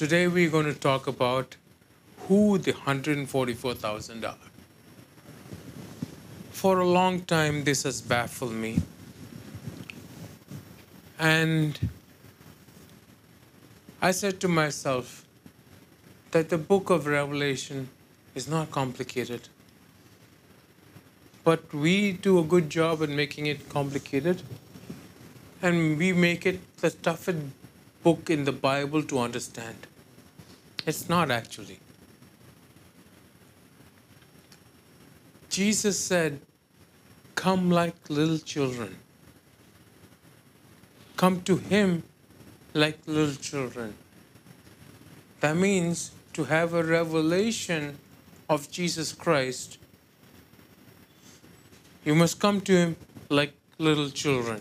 Today we're going to talk about who the 144,000 are. For a long time, this has baffled me. And I said to myself that the book of Revelation is not complicated. But we do a good job at making it complicated. And we make it the toughest book in the Bible to understand. It's not actually. Jesus said, Come like little children. Come to Him like little children. That means to have a revelation of Jesus Christ, you must come to Him like little children.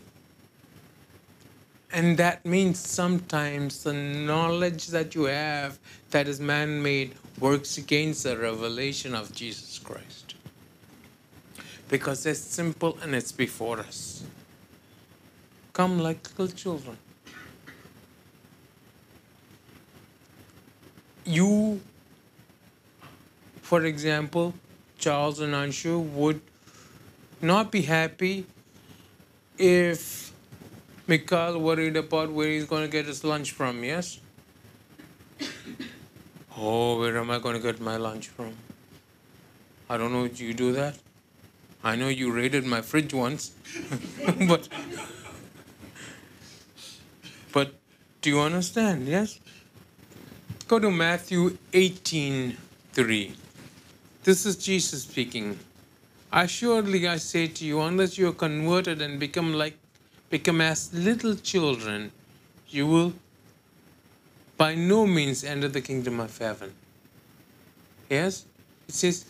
And that means sometimes the knowledge that you have that is man made works against the revelation of Jesus Christ. Because it's simple and it's before us. Come like little children. You, for example, Charles and Anshu would not be happy if Mikhail worried about where he's going to get his lunch from, yes? Oh, where am I going to get my lunch from? I don't know if you do that. I know you raided my fridge once, but but do you understand? Yes. Go to Matthew 18 3. This is Jesus speaking. Assuredly I say to you, unless you are converted and become like become as little children, you will by no means enter the kingdom of heaven. Yes? It says,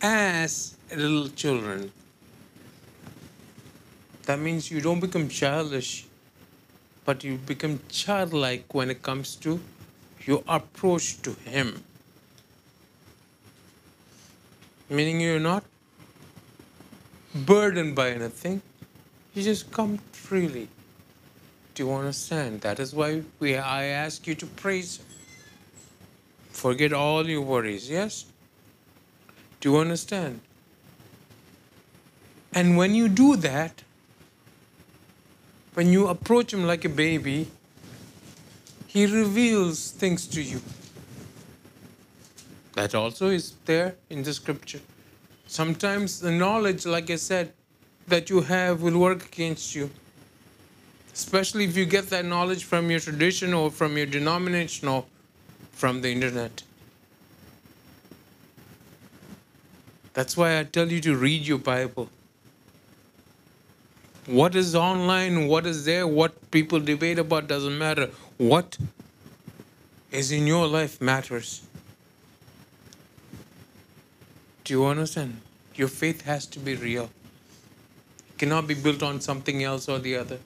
as little children. That means you don't become childish, but you become childlike when it comes to your approach to Him. Meaning you're not burdened by anything, you just come freely. Do you understand? That is why we, I ask you to praise Him. Forget all your worries, yes? Do you understand? And when you do that, when you approach him like a baby, he reveals things to you. That also is there in the scripture. Sometimes the knowledge, like I said, that you have will work against you. Especially if you get that knowledge from your tradition or from your denomination or from the internet. That's why I tell you to read your Bible. What is online, what is there, what people debate about doesn't matter. What is in your life matters. Do you understand? Your faith has to be real. Cannot be built on something else or the other.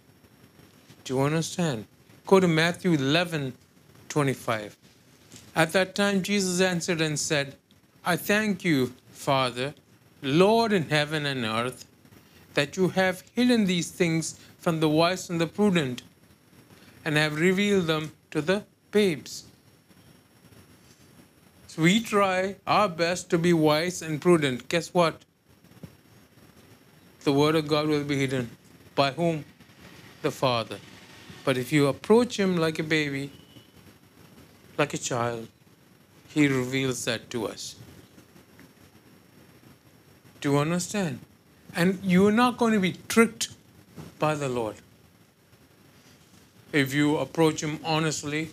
Do you understand? Go to Matthew 11 25. At that time, Jesus answered and said, I thank you, Father, Lord in heaven and earth, that you have hidden these things from the wise and the prudent, and have revealed them to the babes. So we try our best to be wise and prudent. Guess what? The Word of God will be hidden. By whom? The Father. But if you approach Him like a baby, like a child, He reveals that to us. Do you understand? And you're not going to be tricked by the Lord. If you approach Him honestly,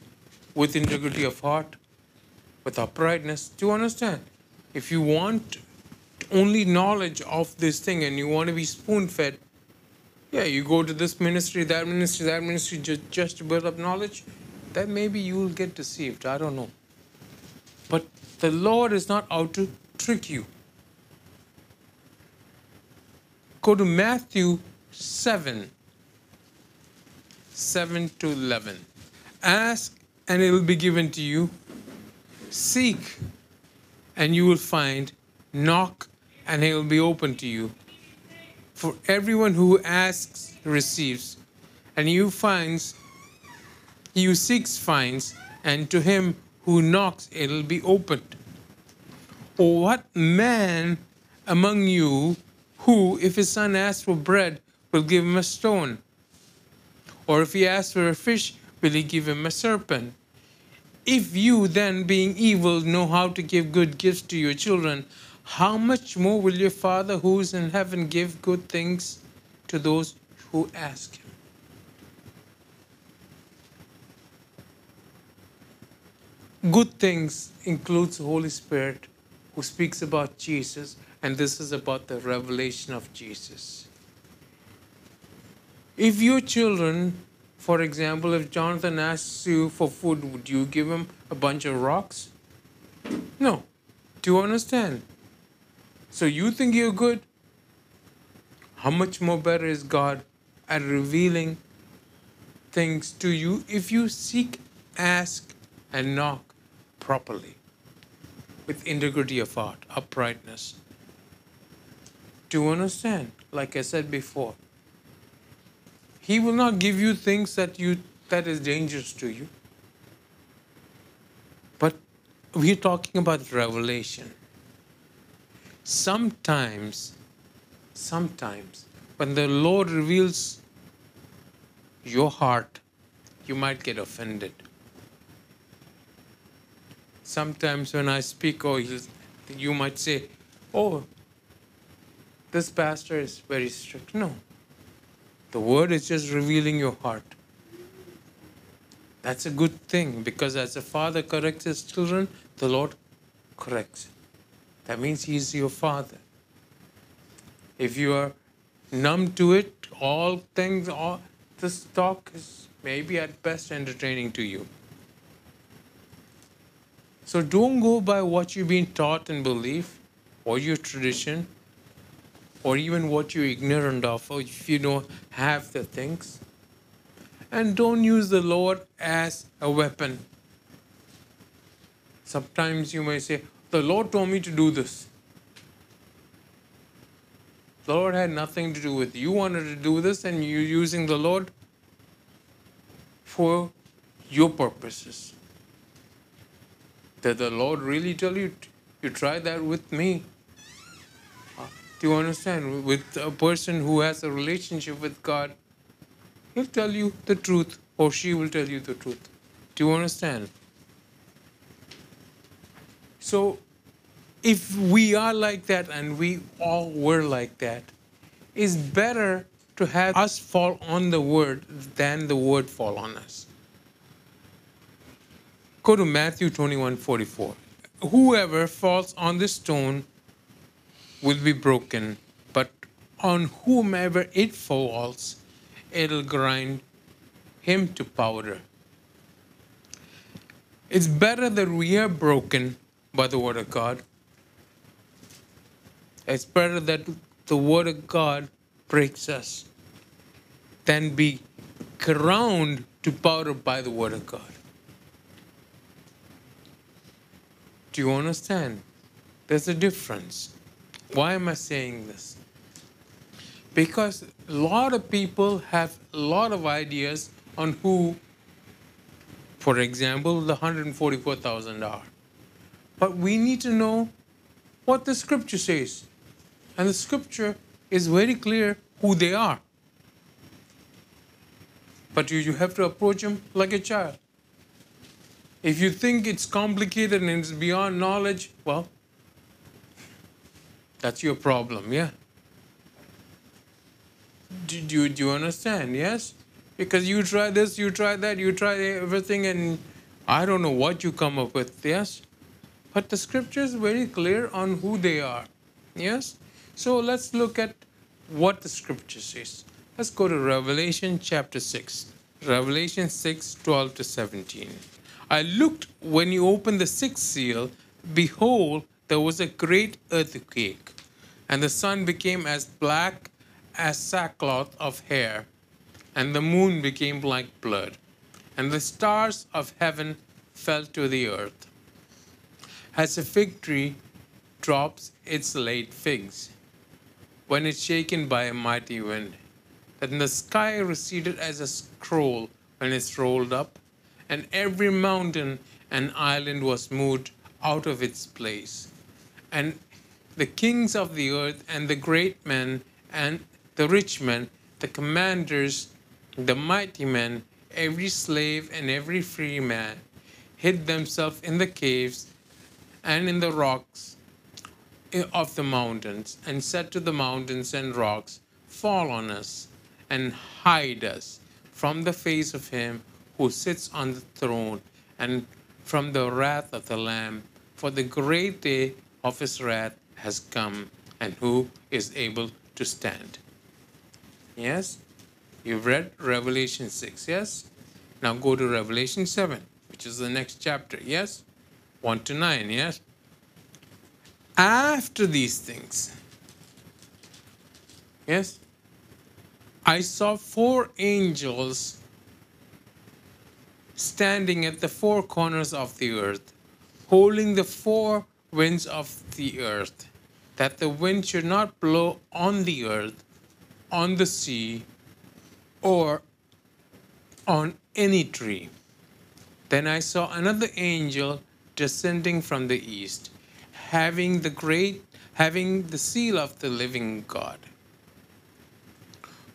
with integrity of heart, with uprightness, do you understand? If you want only knowledge of this thing and you want to be spoon fed, yeah, you go to this ministry, that ministry, that ministry just, just to build up knowledge, then maybe you will get deceived. I don't know. But the Lord is not out to trick you. Go to Matthew 7 7 to 11. Ask and it will be given to you. Seek and you will find. Knock and it will be open to you. For everyone who asks receives, and you finds, he who seeks finds, and to him who knocks it'll be opened. Or what man among you who, if his son asks for bread, will give him a stone? Or if he asks for a fish, will he give him a serpent? If you then, being evil, know how to give good gifts to your children, how much more will your Father who is in heaven give good things to those who ask him? Good things includes the Holy Spirit who speaks about Jesus, and this is about the revelation of Jesus. If your children, for example, if Jonathan asks you for food, would you give him a bunch of rocks? No. Do you understand? So you think you're good? How much more better is God at revealing things to you if you seek, ask, and knock properly with integrity of heart, uprightness? Do you understand? Like I said before, He will not give you things that you that is dangerous to you. But we're talking about revelation. Sometimes, sometimes, when the Lord reveals your heart, you might get offended. Sometimes when I speak, oh, you might say, oh, this pastor is very strict. No. The word is just revealing your heart. That's a good thing because as a father corrects his children, the Lord corrects. That means He is your father. If you are numb to it, all things, all this talk is maybe at best entertaining to you. So don't go by what you've been taught and believe, or your tradition, or even what you're ignorant of, or if you don't have the things. And don't use the Lord as a weapon. Sometimes you may say, The Lord told me to do this. The Lord had nothing to do with you wanted to do this and you're using the Lord for your purposes. Did the Lord really tell you you try that with me? Do you understand? With a person who has a relationship with God, he'll tell you the truth, or she will tell you the truth. Do you understand? So, if we are like that and we all were like that, it's better to have us fall on the word than the word fall on us. Go to Matthew 21 44. Whoever falls on the stone will be broken, but on whomever it falls, it'll grind him to powder. It's better that we are broken by the Word of God. It's better that the Word of God breaks us than be ground to powder by the Word of God. Do you understand? There's a difference. Why am I saying this? Because a lot of people have a lot of ideas on who, for example, the 144,000 are. But we need to know what the scripture says. And the scripture is very clear who they are. But you, you have to approach them like a child. If you think it's complicated and it's beyond knowledge, well, that's your problem, yeah? Do, do, do you understand? Yes? Because you try this, you try that, you try everything, and I don't know what you come up with, yes? But the scripture is very clear on who they are, yes? So let's look at what the scripture says. Let's go to Revelation chapter 6. Revelation 6 12 to 17. I looked when you opened the sixth seal, behold, there was a great earthquake, and the sun became as black as sackcloth of hair, and the moon became like blood, and the stars of heaven fell to the earth. As a fig tree drops its late figs when it's shaken by a mighty wind, then the sky receded as a scroll when it's rolled up, and every mountain and island was moved out of its place. And the kings of the earth, and the great men, and the rich men, the commanders, the mighty men, every slave and every free man, hid themselves in the caves and in the rocks eh, of the mountains, and said to the mountains and rocks, Fall on us and hide us from the face of him who sits on the throne and from the wrath of the Lamb. For the great day of his wrath has come, and who is able to stand? Yes? You've read Revelation 6, yes? Now go to Revelation 7, which is the next chapter, yes? 1 to 9, yes? After these things, yes? I saw four angels standing at the four corners of the earth, holding the four winds of the earth, that the wind should not blow on the earth, on the sea, or on any tree. Then I saw another angel descending from the east, having the great having the seal of the living God.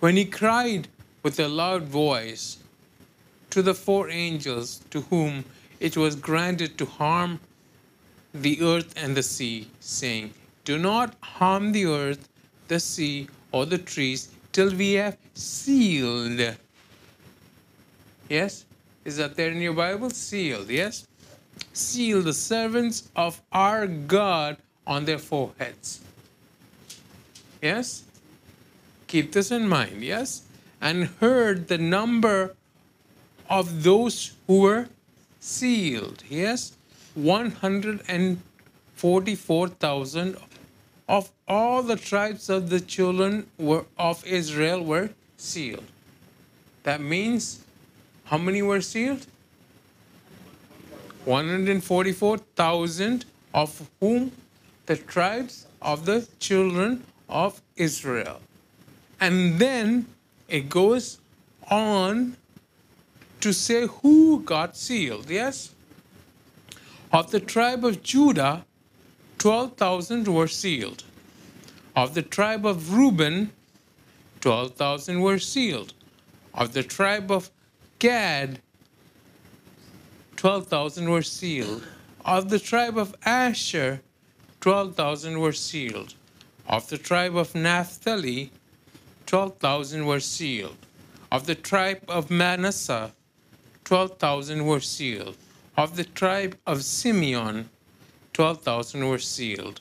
When he cried with a loud voice to the four angels to whom it was granted to harm the earth and the sea, saying, Do not harm the earth, the sea, or the trees till we have sealed. Yes? Is that there in your Bible? Sealed, yes? Seal the servants of our God on their foreheads. Yes? Keep this in mind, yes? And heard the number of those who were sealed, yes? 144,000 of all the tribes of the children were, of Israel were sealed. That means how many were sealed? 144,000 of whom the tribes of the children of Israel. And then it goes on to say who got sealed, yes? Of the tribe of Judah, 12,000 were sealed. Of the tribe of Reuben, 12,000 were sealed. Of the tribe of Gad, 12,000 were sealed. Of the tribe of Asher, 12,000 were sealed. Of the tribe of Naphtali, 12,000 were sealed. Of the tribe of Manasseh, 12,000 were sealed. Of the tribe of Simeon, 12,000 were sealed.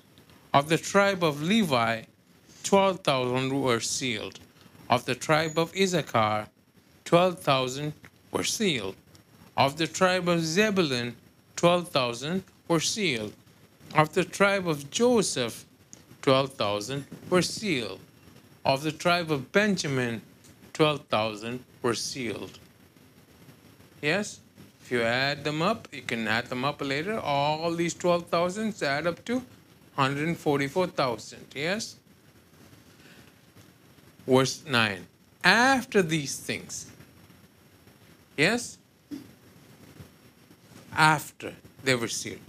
Of the tribe of Levi, 12,000 were sealed. Of the tribe of Issachar, 12,000 were sealed. Of the tribe of Zebulun, 12,000 were sealed. Of the tribe of Joseph, 12,000 were sealed. Of the tribe of Benjamin, 12,000 were sealed. Yes? If you add them up, you can add them up later. All these 12,000s add up to 144,000. Yes? Verse 9. After these things, yes? After they were sealed.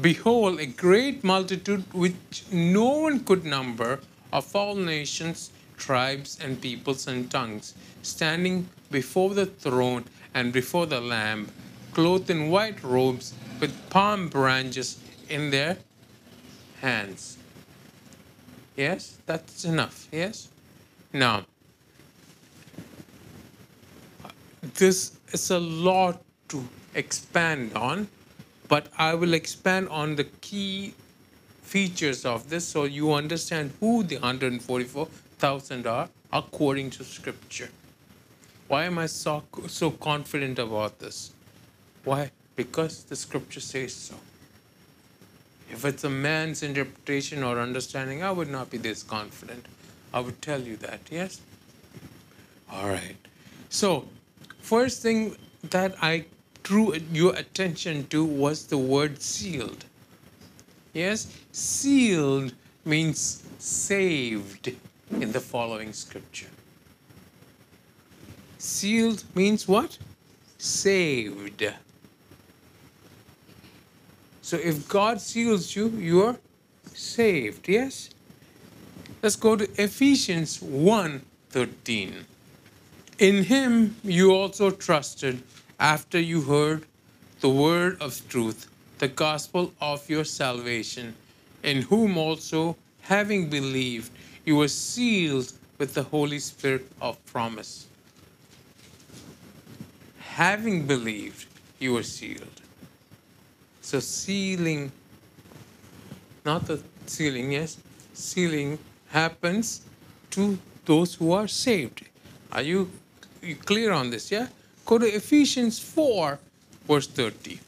Behold, a great multitude which no one could number of all nations, tribes, and peoples and tongues, standing before the throne and before the Lamb, clothed in white robes with palm branches in their hands. Yes, that's enough. Yes? Now, this is a lot to expand on, but I will expand on the key features of this so you understand who the 144,000 are according to Scripture. Why am I so, so confident about this? Why? Because the Scripture says so. If it's a man's interpretation or understanding, I would not be this confident. I would tell you that, yes? All right. So, first thing that I drew your attention to was the word sealed. Yes? Sealed means saved in the following scripture. Sealed means what? saved. So if God seals you, you're saved. Yes? Let's go to Ephesians 1:13. In him you also trusted after you heard the word of truth, the gospel of your salvation, in whom also, having believed, you were sealed with the Holy Spirit of promise. Having believed, you were sealed. So, sealing, not the sealing, yes, sealing happens to those who are saved. Are you, you clear on this? Yeah? Go to Ephesians 4, verse 30.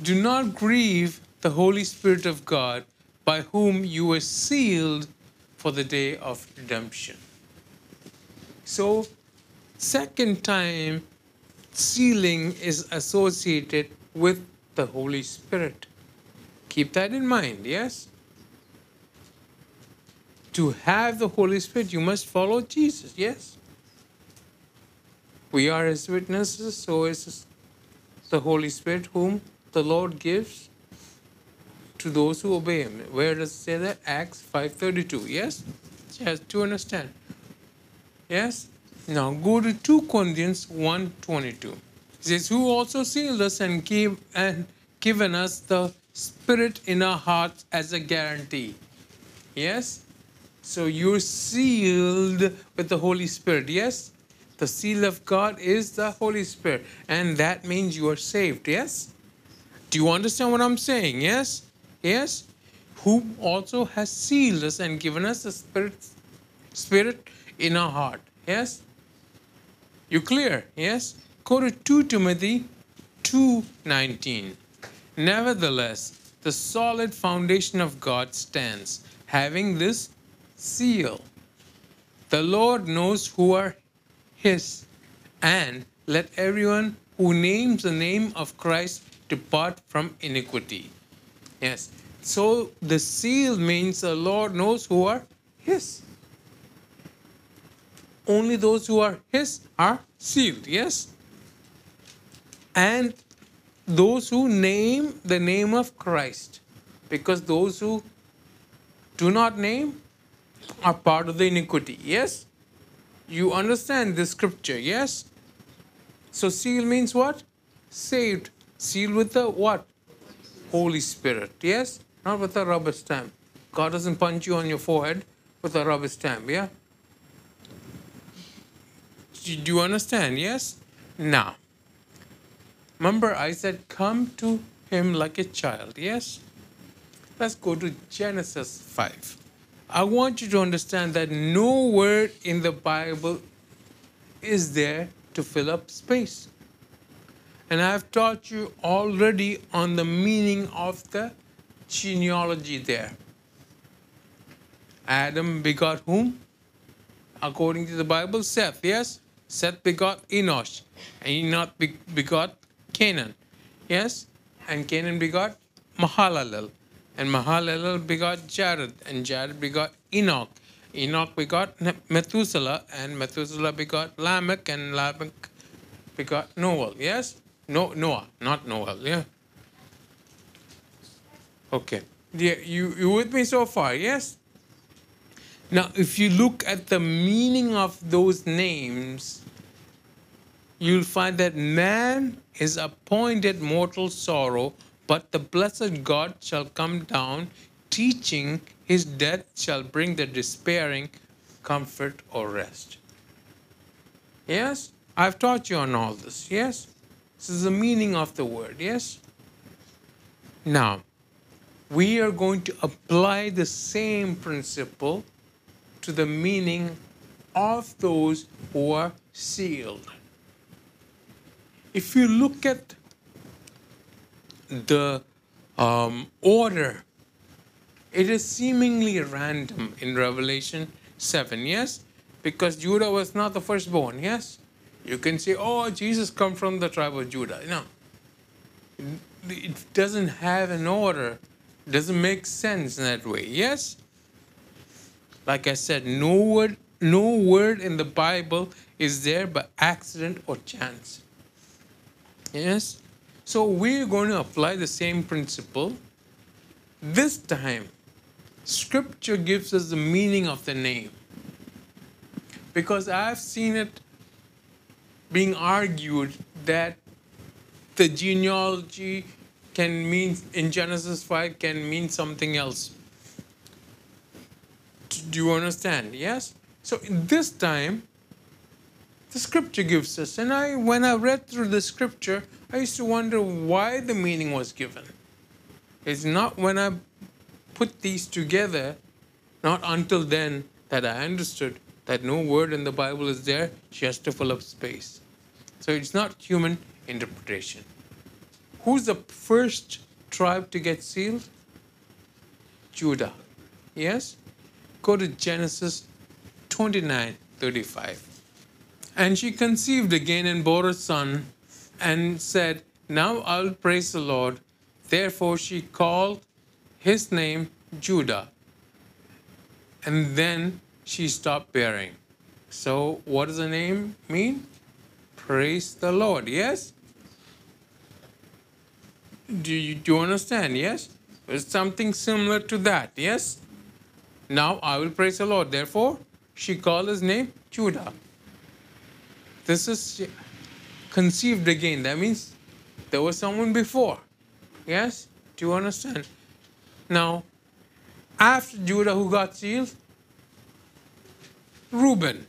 Do not grieve the Holy Spirit of God, by whom you were sealed for the day of redemption. So, second time, sealing is associated with the Holy Spirit. Keep that in mind, yes? To have the Holy Spirit, you must follow Jesus, yes? We are his witnesses, so is the Holy Spirit, whom the Lord gives to those who obey him. Where does it say that? Acts 5.32, yes? Yes, to understand. Yes? Now go to 2 Corinthians 1.22. It says, Who also sealed us and gave and given us the Spirit in our hearts as a guarantee. Yes? So you're sealed with the Holy Spirit. Yes? The seal of God is the Holy Spirit. And that means you are saved. Yes? Do you understand what I'm saying? Yes? Yes? Who also has sealed us and given us the Spirit, Spirit in our heart. Yes? You clear? Yes? Go to 2 Timothy 2:19. Nevertheless, the solid foundation of God stands, having this seal. The Lord knows who are his, and let everyone who names the name of Christ depart from iniquity. Yes. So the seal means the Lord knows who are his. Only those who are his are sealed. Yes. And those who name the name of Christ, because those who do not name are part of the iniquity. Yes? You understand the scripture, yes? So seal means what? Saved. Seal with the what? Holy Spirit. Yes? Not with a rubber stamp. God doesn't punch you on your forehead with a rubber stamp, yeah? Do you understand? Yes? Now, remember I said, come to him like a child, yes? Let's go to Genesis 5. I want you to understand that no word in the Bible is there to fill up space. And I've taught you already on the meaning of the genealogy there. Adam begot whom? According to the Bible, Seth, yes? Seth begot Enosh, and Enoch begot Cainan, yes? And Cainan begot Mahalalel, and Mahalalel begot Jared, and Jared begot Enoch. Enoch begot Methuselah, and Methuselah begot Lamech, and Lamech begot Noah. Yes? No, Noah, not Noah. Yeah. Okay. Yeah, you you with me so far? Yes. Now, if you look at the meaning of those names, you'll find that man is appointed mortal sorrow, but the blessed God shall come down, teaching his death shall bring the despairing comfort or rest. Yes? I've taught you on all this. Yes? This is the meaning of the word. Yes? Now, we are going to apply the same principle to the meaning of those who are sealed. If you look at the um, order, it is seemingly random in Revelation 7, yes? Because Judah was not the firstborn, yes? You can say, oh, Jesus come from the tribe of Judah. No. It doesn't have an order. It doesn't make sense in that way, yes? Like I said, no word, no word in the Bible is there by accident or chance. Yes? So we're going to apply the same principle. This time, Scripture gives us the meaning of the name. Because I've seen it being argued that the genealogy can mean, in Genesis 5, can mean something else. Do you understand? Yes? So this time, the scripture gives us. And I when I read through the scripture, I used to wonder why the meaning was given. It's not when I put these together, not until then that I understood that no word in the Bible is there just to fill up space. So it's not human interpretation. Who's the first tribe to get sealed? Judah. Yes? Go to Genesis 29 35. And she conceived again and bore a son, and said, Now I'll praise the Lord. Therefore she called his name Judah. And then she stopped bearing. So, what does the name mean? Praise the Lord. Yes? Do you, do you understand? Yes? It's something similar to that. Yes? Now I will praise the Lord. Therefore, she called his name Judah. This is conceived again. That means there was someone before. Yes? Do you understand? Now, after Judah who got sealed, Reuben.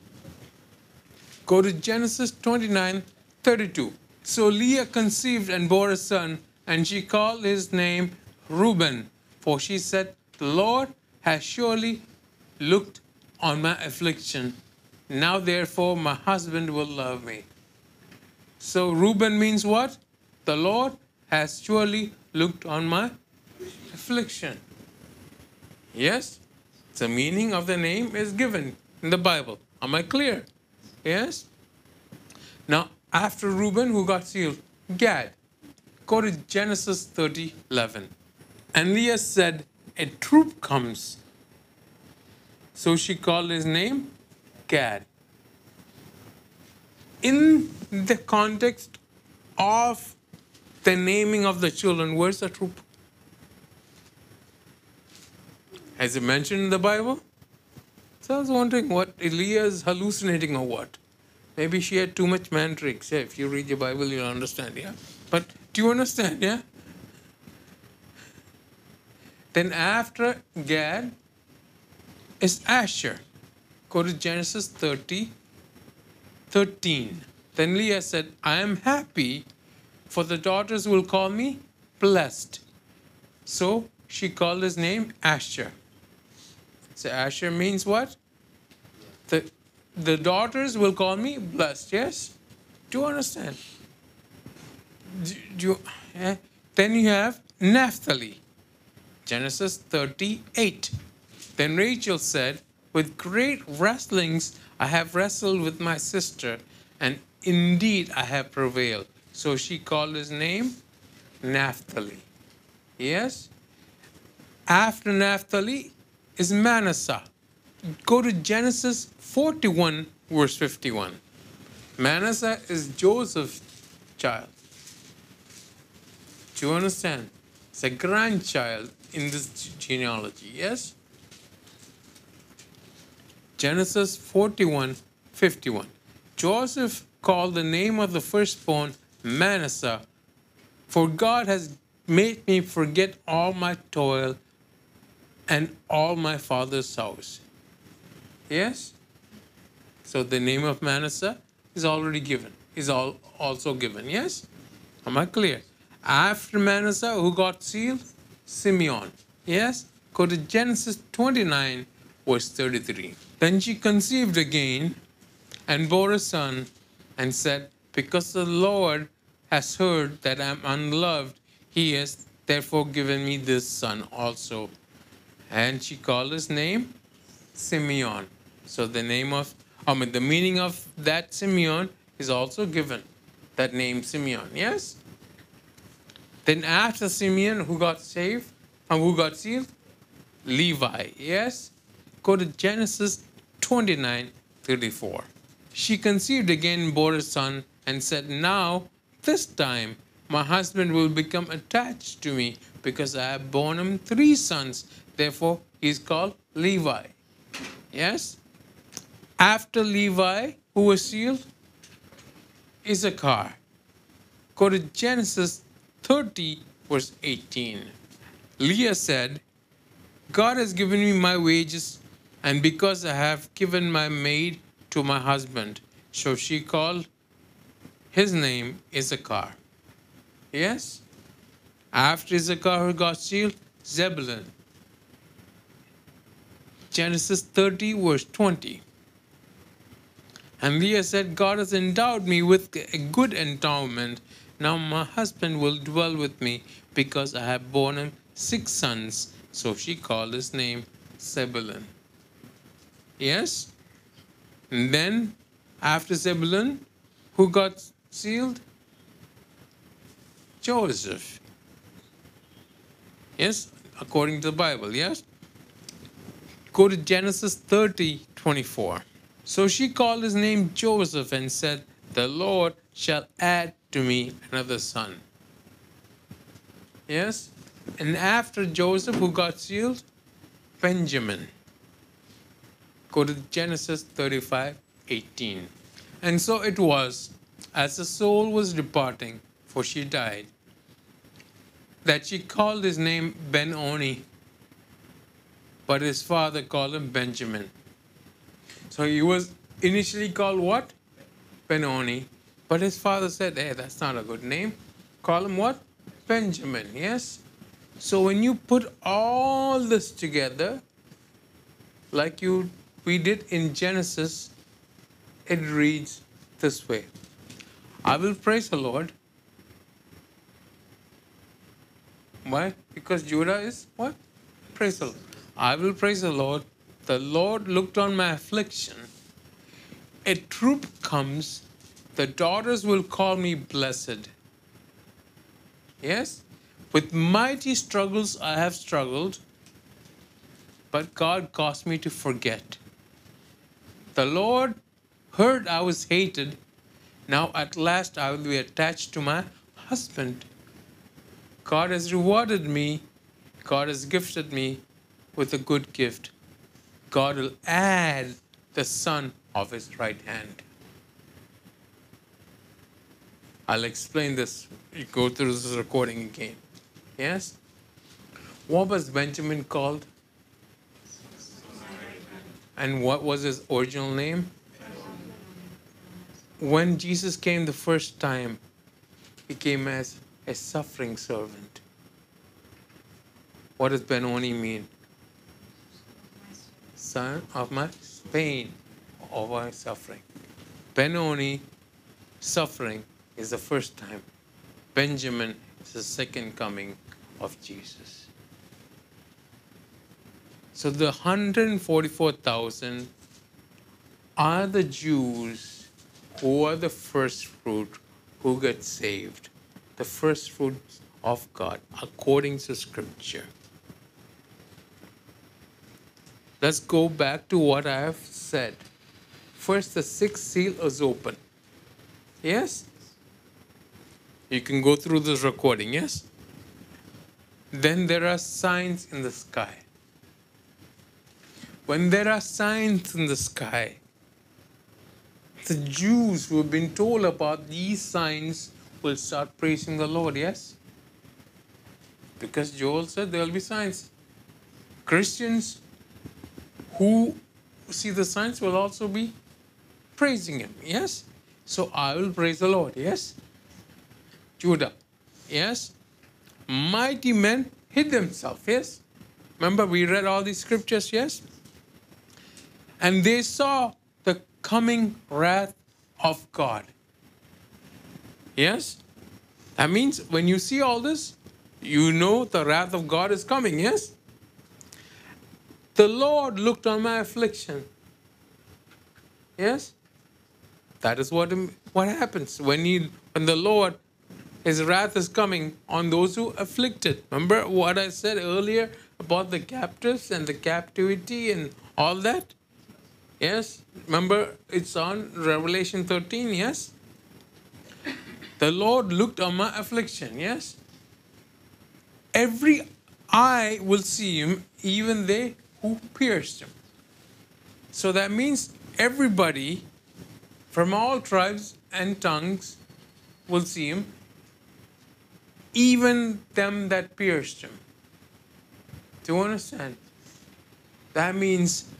Go to Genesis 29 32. So Leah conceived and bore a son, and she called his name Reuben, for she said, The Lord has surely looked on my affliction. Now, therefore, my husband will love me. So, Reuben means what? The Lord has surely looked on my affliction. Yes? The meaning of the name is given in the Bible. Am I clear? Yes? Now, after Reuben, who got sealed? Gad. Go to Genesis 30 11. And Leah said, A troop comes. So she called his name Gad. In the context of the naming of the children, where's the troop? Has it mentioned in the Bible? So I was wondering what Leah is hallucinating or what. Maybe she had too much mandrakes. Yeah, if you read your Bible, you'll understand. Yeah, but do you understand? Yeah. Then after Gad is Asher. Go to Genesis 30, 13. Then Leah said, I am happy, for the daughters will call me blessed. So she called his name Asher. So Asher means what? The, the daughters will call me blessed. Yes? Do you understand? Do, do you, yeah? Then you have Naphtali. Genesis 38. Then Rachel said, With great wrestlings I have wrestled with my sister, and indeed I have prevailed. So she called his name Naphtali. Yes? After Naphtali is Manasseh. Go to Genesis 41, verse 51. Manasseh is Joseph's child. Do you understand? It's a grandchild in this genealogy, yes? Genesis 41 51. Joseph called the name of the firstborn Manasseh, for God has made me forget all my toil and all my father's house. Yes? So the name of Manasseh is already given, is all also given. Yes? Am I clear? After Manasseh, who got sealed? Simeon. Yes? Go to Genesis 29, verse 33. Then she conceived again and bore a son and said, Because the Lord has heard that I am unloved, he has therefore given me this son also. And she called his name Simeon. So the name of, I mean, the meaning of that Simeon is also given. That name Simeon, yes? Then after Simeon, who got saved and who got sealed? Levi, yes? Go to Genesis 29 34. She conceived again bore a son and said, Now this time my husband will become attached to me because I have borne him three sons. Therefore, he is called Levi. Yes? After Levi, who was sealed? Issachar. Go to Genesis 30, verse 18. Leah said, God has given me my wages, and because I have given my maid to my husband, so she called his name Issachar. Yes? After Issachar got sealed, Zebulun. Genesis 30, verse 20. And Leah said, God has endowed me with a good endowment. Now my husband will dwell with me because I have borne him six sons. So she called his name Zebulun. Yes? And then after Zebulun, who got sealed? Joseph. Yes, according to the Bible, yes? Go to Genesis 30 24. So she called his name Joseph and said, The Lord shall add to me another son. Yes? And after Joseph, who got sealed? Benjamin. Go to Genesis 35 18. And so it was, as the soul was departing, for she died, that she called his name Ben Oni, but his father called him Benjamin. So he was initially called what? Benoni. But his father said, hey, that's not a good name. Call him what? Benjamin, yes? So when you put all this together, like you we did in Genesis, it reads this way. I will praise the Lord. Why? Because Judah is what? Praise the Lord. I will praise the Lord. The Lord looked on my affliction. A troop comes, the daughters will call me blessed. Yes? With mighty struggles I have struggled, but God caused me to forget. The Lord heard I was hated. Now at last I will be attached to my husband. God has rewarded me. God has gifted me with a good gift. God will add the son of his right hand. I'll explain this. You go through this recording again. Yes? What was Benjamin called? And what was his original name? When Jesus came the first time, he came as a suffering servant. What does Benoni mean? Son of my pain, of my suffering. Benoni, suffering, is the first time. Benjamin is the second coming of Jesus. So the 144,000 are the Jews who are the first fruit who get saved, the first fruits of God according to Scripture. Let's go back to what I have said. First, the sixth seal is open. Yes? You can go through this recording, yes? Then there are signs in the sky. When there are signs in the sky, the Jews who have been told about these signs will start praising the Lord, yes? Because Joel said there will be signs. Christians who see the signs will also be praising Him, yes? So I will praise the Lord, yes? Judah, yes? Mighty men hid themselves, yes? Remember, we read all these scriptures, yes? And they saw the coming wrath of God. Yes? That means when you see all this, you know the wrath of God is coming, yes? The Lord looked on my affliction. Yes? That is what, what happens when, he, when the Lord, his wrath is coming on those who afflicted. Remember what I said earlier about the captives and the captivity and all that? Yes? Remember it's on Revelation 13, yes? The Lord looked on my affliction, yes? Every eye will see him, even they who pierced him. So that means everybody from all tribes and tongues will see him, even them that pierced him. Do you understand? That means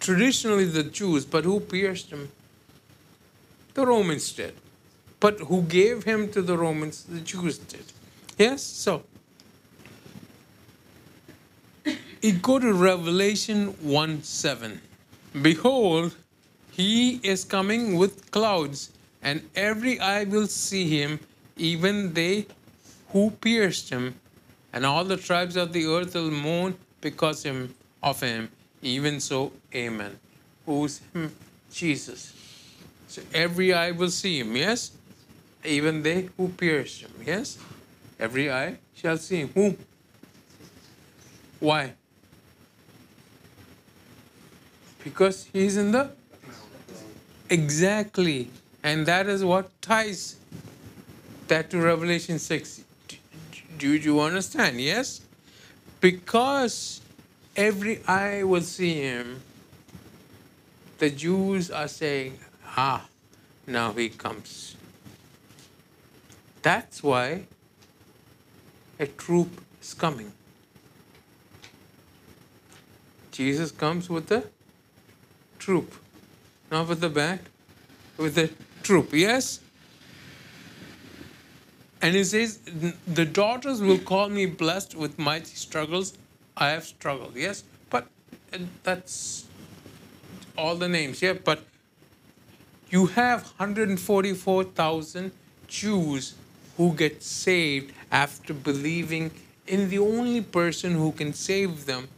traditionally the Jews, but who pierced him? The Romans did. But who gave him to the Romans? The Jews did. Yes? So, it go to Revelation 1 7. Behold, he is coming with clouds, and every eye will see him, even they who pierced him, and all the tribes of the earth will mourn because of him. Even so, Amen. Who's him? Jesus. So every eye will see him, yes? Even they who pierced him, yes? Every eye shall see him. Whom? Why? Because he's in the exactly, and that is what ties that to Revelation 6. Do you understand? Yes? Because every eye will see him, the Jews are saying, Ah, now he comes. That's why a troop is coming. Jesus comes with a troop, not with the band, with a troop. Yes? And he says, The daughters will call me blessed with mighty struggles. I have struggled. Yes? But that's all the names. Yeah? But you have 144,000 Jews who get saved after believing in the only person who can save them,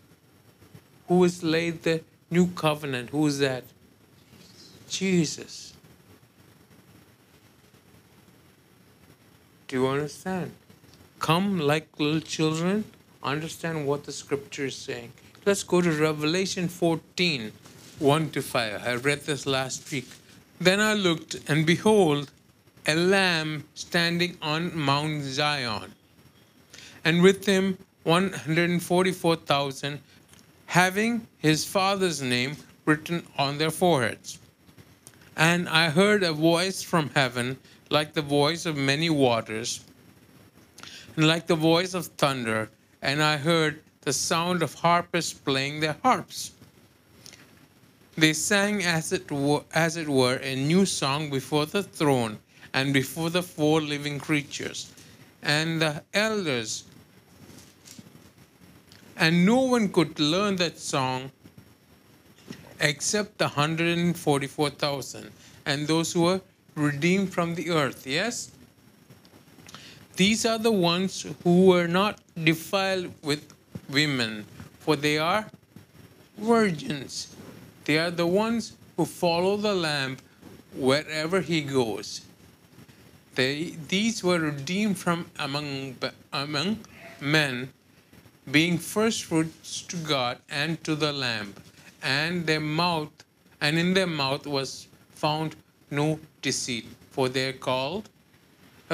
who has laid the new covenant. Who is that? Jesus. Do you understand? Come like little children, understand what the scripture is saying. Let's go to Revelation 14 1 to 5. I read this last week. Then I looked, and behold, a lamb standing on Mount Zion, and with him 144,000 having his father's name written on their foreheads. And I heard a voice from heaven like the voice of many waters, and like the voice of thunder, and I heard the sound of harpists playing their harps. They sang as it were, as it were a new song before the throne and before the four living creatures and the elders. And no one could learn that song except the 144,000 and those who were redeemed from the earth. Yes? These are the ones who were not defiled with women, for they are virgins. They are the ones who follow the Lamb wherever he goes. They, these were redeemed from among, among men, being first fruits to God and to the Lamb, and their mouth, and in their mouth was found no deceit, for they are called,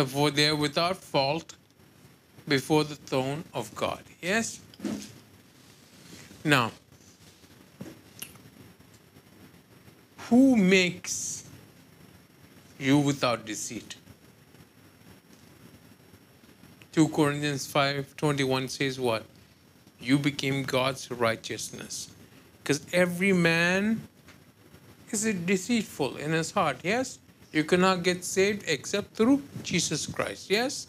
for they are without fault before the throne of God. Yes? Now, who makes you without deceit? 2 Corinthians 5:21 says what? You became God's righteousness. Because every man is deceitful in his heart. Yes? You cannot get saved except through Jesus Christ. Yes?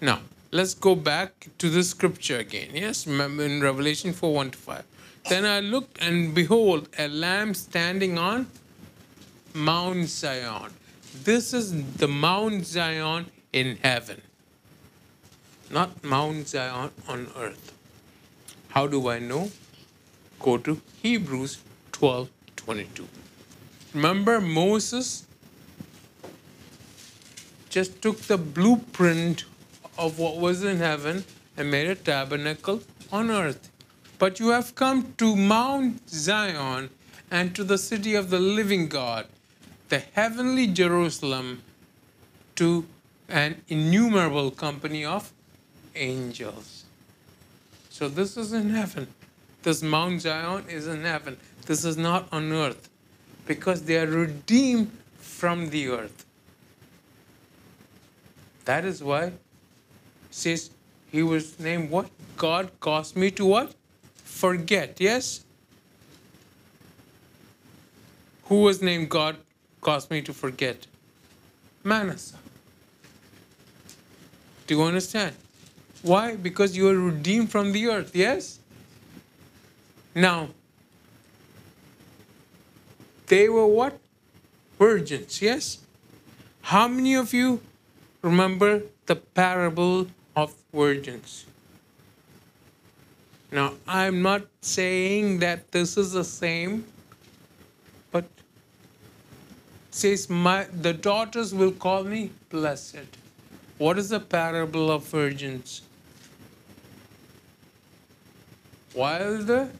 Now, let's go back to the scripture again. Yes? In Revelation 4 1 to 5. Then I looked, and behold, a lamb standing on Mount Zion. This is the Mount Zion in heaven, not Mount Zion on earth. How do I know? Go to Hebrews 12 22. Remember, Moses just took the blueprint of what was in heaven and made a tabernacle on earth. But you have come to Mount Zion and to the city of the living God, the heavenly Jerusalem, to an innumerable company of angels. So this is in heaven. This Mount Zion is in heaven. This is not on earth because they are redeemed from the earth. That is why says he was named what? God caused me to what? Forget, yes? Who was named God caused me to forget? Manasseh. Do you understand? Why? Because you are redeemed from the earth, yes? Now, they were what? Virgins, yes? How many of you remember the parable of virgins? Now, I'm not saying that this is the same, but says my the daughters will call me blessed. What is the parable of virgins? While the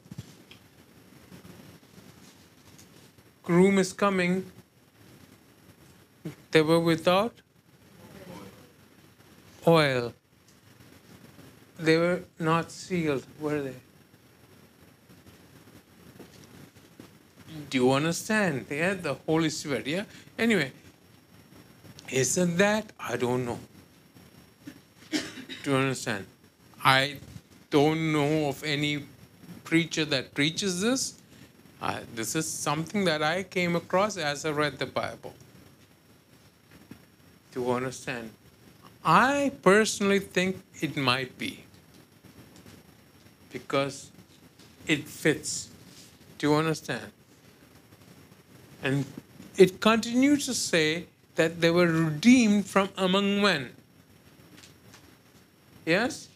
groom is coming, they were without oil. They were not sealed, were they? Do you understand? Yeah, the Holy Spirit, yeah? Anyway, isn't that? I don't know. Do you understand? I don't know of any preacher that preaches this. This is something that I came across as I read the Bible. You understand? I personally think it might be because it fits. Do you understand? And it continues to say that they were redeemed from among men. Yes?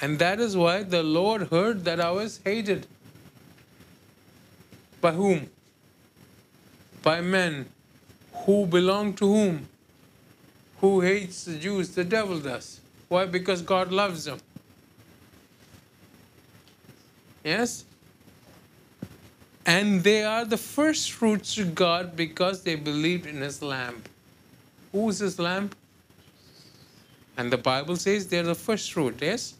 And that is why the Lord heard that I was hated. By whom? By men. Who belong to whom? Who hates the Jews? The devil does. Why? Because God loves them. Yes? And they are the first fruits to God because they believed in His Lamb. Who is His Lamb? And the Bible says they're the first fruit, yes?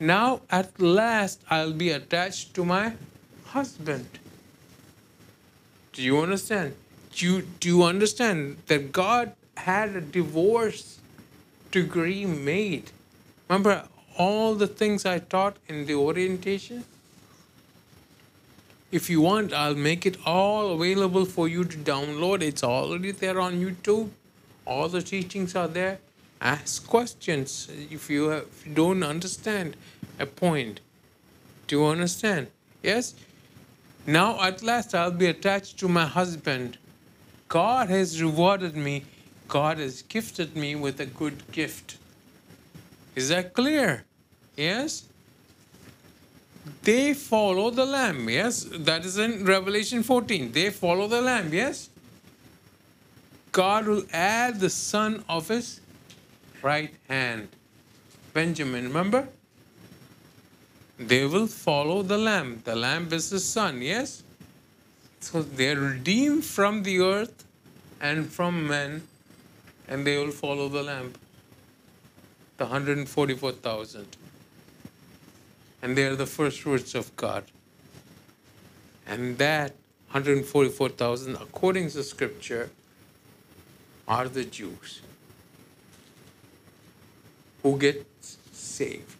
Now at last I'll be attached to my husband. Do you understand? Do you, do you understand that God had a divorce decree made? Remember all the things I taught in the orientation? If you want, I'll make it all available for you to download. It's already there on YouTube. All the teachings are there ask questions if you, have, if you don't understand a point. Do you understand? Yes? Now at last I'll be attached to my husband. God has rewarded me. God has gifted me with a good gift. Is that clear? Yes? They follow the Lamb. Yes? That is in Revelation 14. They follow the Lamb. Yes? God will add the son of his right hand. Benjamin, remember? They will follow the Lamb. The Lamb is the Son, yes? So they are redeemed from the earth and from men, and they will follow the Lamb. The 144,000. And they are the first fruits of God. And that 144,000, according to Scripture, are the Jews who get saved.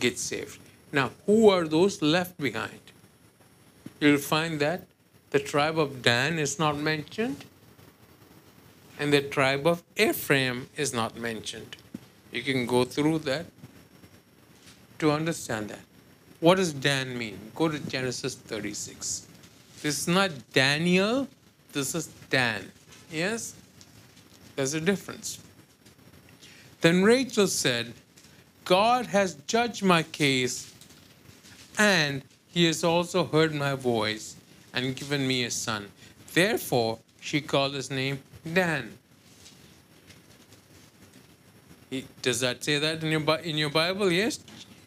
Gets saved. Now, who are those left behind? You'll find that the tribe of Dan is not mentioned, and the tribe of Ephraim is not mentioned. You can go through that to understand that. What does Dan mean? Go to Genesis 36. This is not Daniel, this is Dan. Yes? There's a difference. Then Rachel said, God has judged my case, and he has also heard my voice and given me a son. Therefore, she called his name Dan. Does that say that in your, in your Bible? Yes.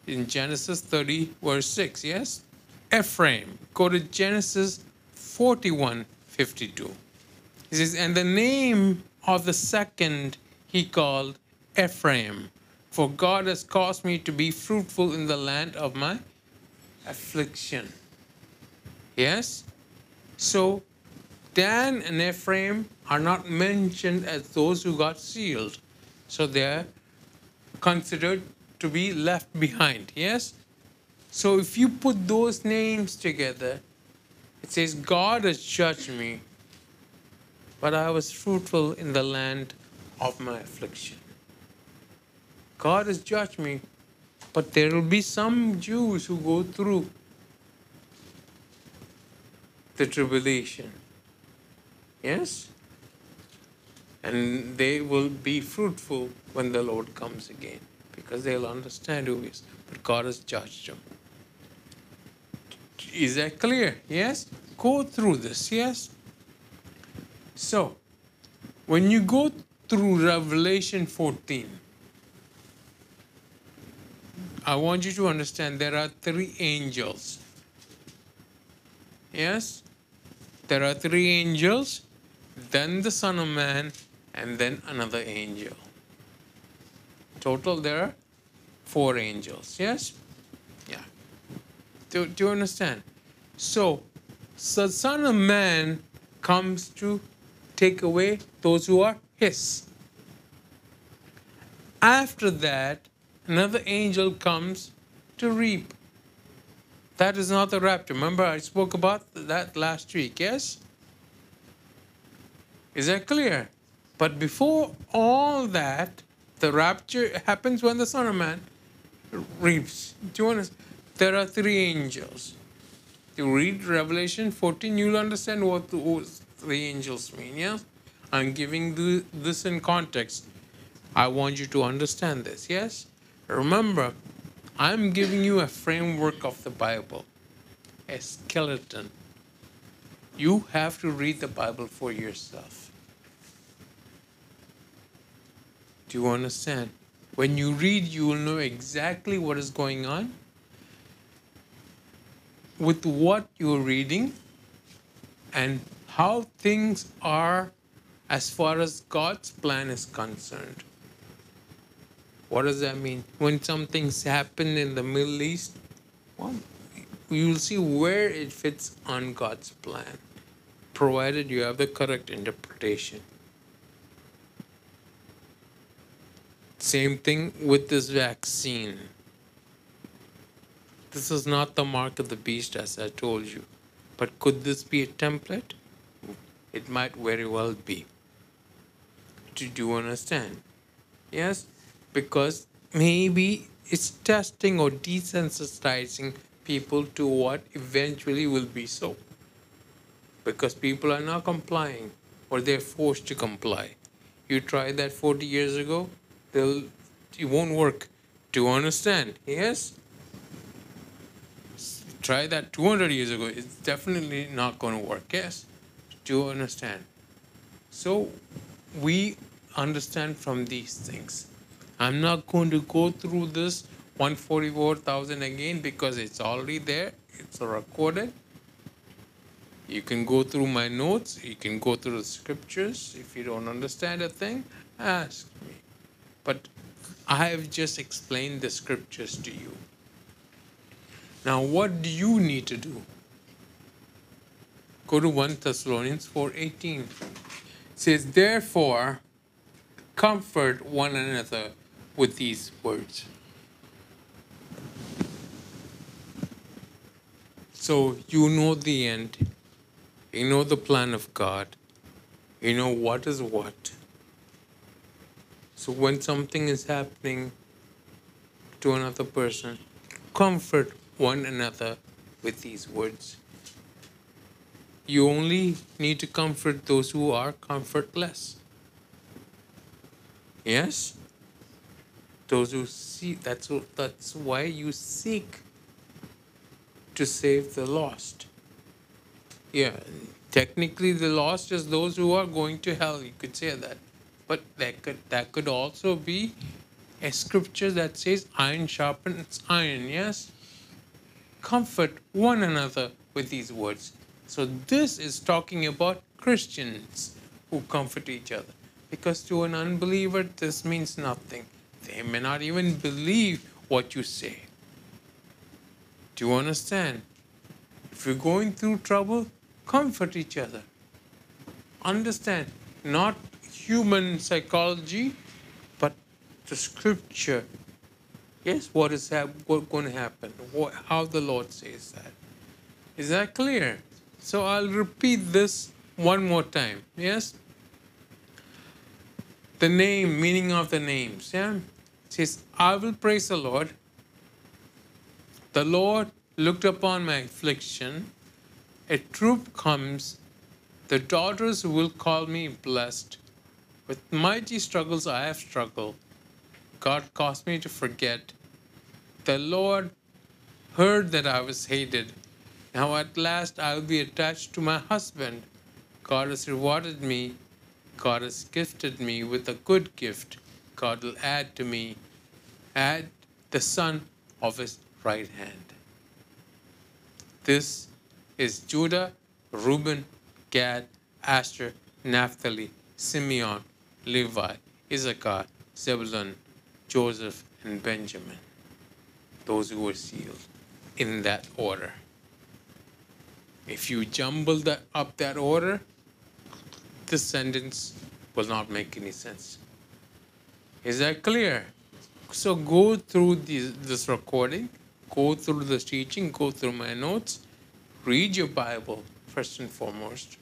In Genesis 30, verse 6. Yes. Ephraim. Go to Genesis 41, 52. He says, And the name of the second he called Ephraim, for God has caused me to be fruitful in the land of my affliction. Yes? So Dan and Ephraim are not mentioned as those who got sealed. So they're considered to be left behind. Yes? So if you put those names together, it says, God has judged me, but I was fruitful in the land of my affliction. God has judged me, but there will be some Jews who go through the tribulation. Yes? And they will be fruitful when the Lord comes again because they'll understand who is. But God has judged them. Is that clear? Yes? Go through this, yes? So, when you go through Revelation 14, I want you to understand there are three angels. Yes? There are three angels, then the Son of Man, and then another angel. Total, there are four angels. Yes? Yeah. Do, do you understand? So, the Son of Man comes to take away those who are His. After that, another angel comes to reap. That is not the rapture. Remember, I spoke about that last week, yes? Is that clear? But before all that, the rapture happens when the Son of Man reaps. Do you understand? There are three angels. You read Revelation 14, you'll understand what those three angels mean, yes? I'm giving this in context. I want you to understand this, yes? Remember, I'm giving you a framework of the Bible, a skeleton. You have to read the Bible for yourself. Do you understand? When you read, you will know exactly what is going on with what you're reading and how things are as far as God's plan is concerned. What does that mean? When something's happened in the Middle East, well, you'll see where it fits on God's plan, provided you have the correct interpretation. Same thing with this vaccine. This is not the mark of the beast, as I told you. But could this be a template? It might very well be. Do you understand? Yes? Because maybe it's testing or desensitizing people to what eventually will be so. Because people are not complying or they're forced to comply. You tried that 40 years ago, they'll, it won't work. Do you understand? Yes? Try that 200 years ago, it's definitely not going to work. Yes? Do you understand? So, we understand from these things. I'm not going to go through this 144,000 again because it's already there, it's recorded. You can go through my notes, you can go through the scriptures. If you don't understand a thing, ask me. But I have just explained the scriptures to you. Now, what do you need to do? Go to 1 Thessalonians 4:18. It says, Therefore, comfort one another with these words. So you know the end. You know the plan of God. You know what is what. So when something is happening to another person, comfort one another with these words. You only need to comfort those who are comfortless. Yes? Those who see that's that's why you seek to save the lost. Yeah, technically the lost is those who are going to hell, you could say that. But that could that could also be a scripture that says iron sharpens iron, yes? Comfort one another with these words. So this is talking about Christians who comfort each other. Because to an unbeliever, this means nothing. They may not even believe what you say. Do you understand? If you're going through trouble, comfort each other. Understand, not human psychology, but the scripture. Yes, what is what going to happen? What, how the Lord says that. Is that clear? So I'll repeat this one more time. Yes? The name, meaning of the names. Yeah? Says, I will praise the Lord. The Lord looked upon my affliction. A troop comes. The daughters will call me blessed. With mighty struggles I have struggled. God caused me to forget. The Lord heard that I was hated. Now at last I will be attached to my husband. God has rewarded me. God has gifted me with a good gift. God will add to me, add the son of his right hand. This is Judah, Reuben, Gad, Asher, Naphtali, Simeon, Levi, Issachar, Zebulun, Joseph, and Benjamin. Those who were sealed in that order. If you jumble that up that order, this sentence will not make any sense. Is that clear? So go through this, this recording, go through this teaching, go through my notes, read your Bible first and foremost,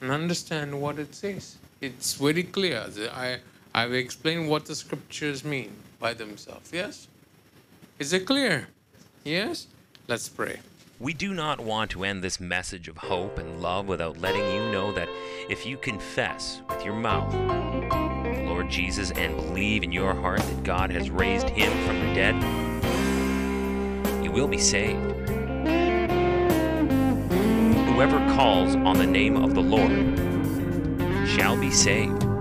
and understand what it says. It's very clear. I, I've explained what the scriptures mean by themselves. Yes? Is it clear? Yes? Let's pray. We do not want to end this message of hope and love without letting you know that if you confess with your mouth Jesus and believe in your heart that God has raised him from the dead, you will be saved. Whoever calls on the name of the Lord shall be saved.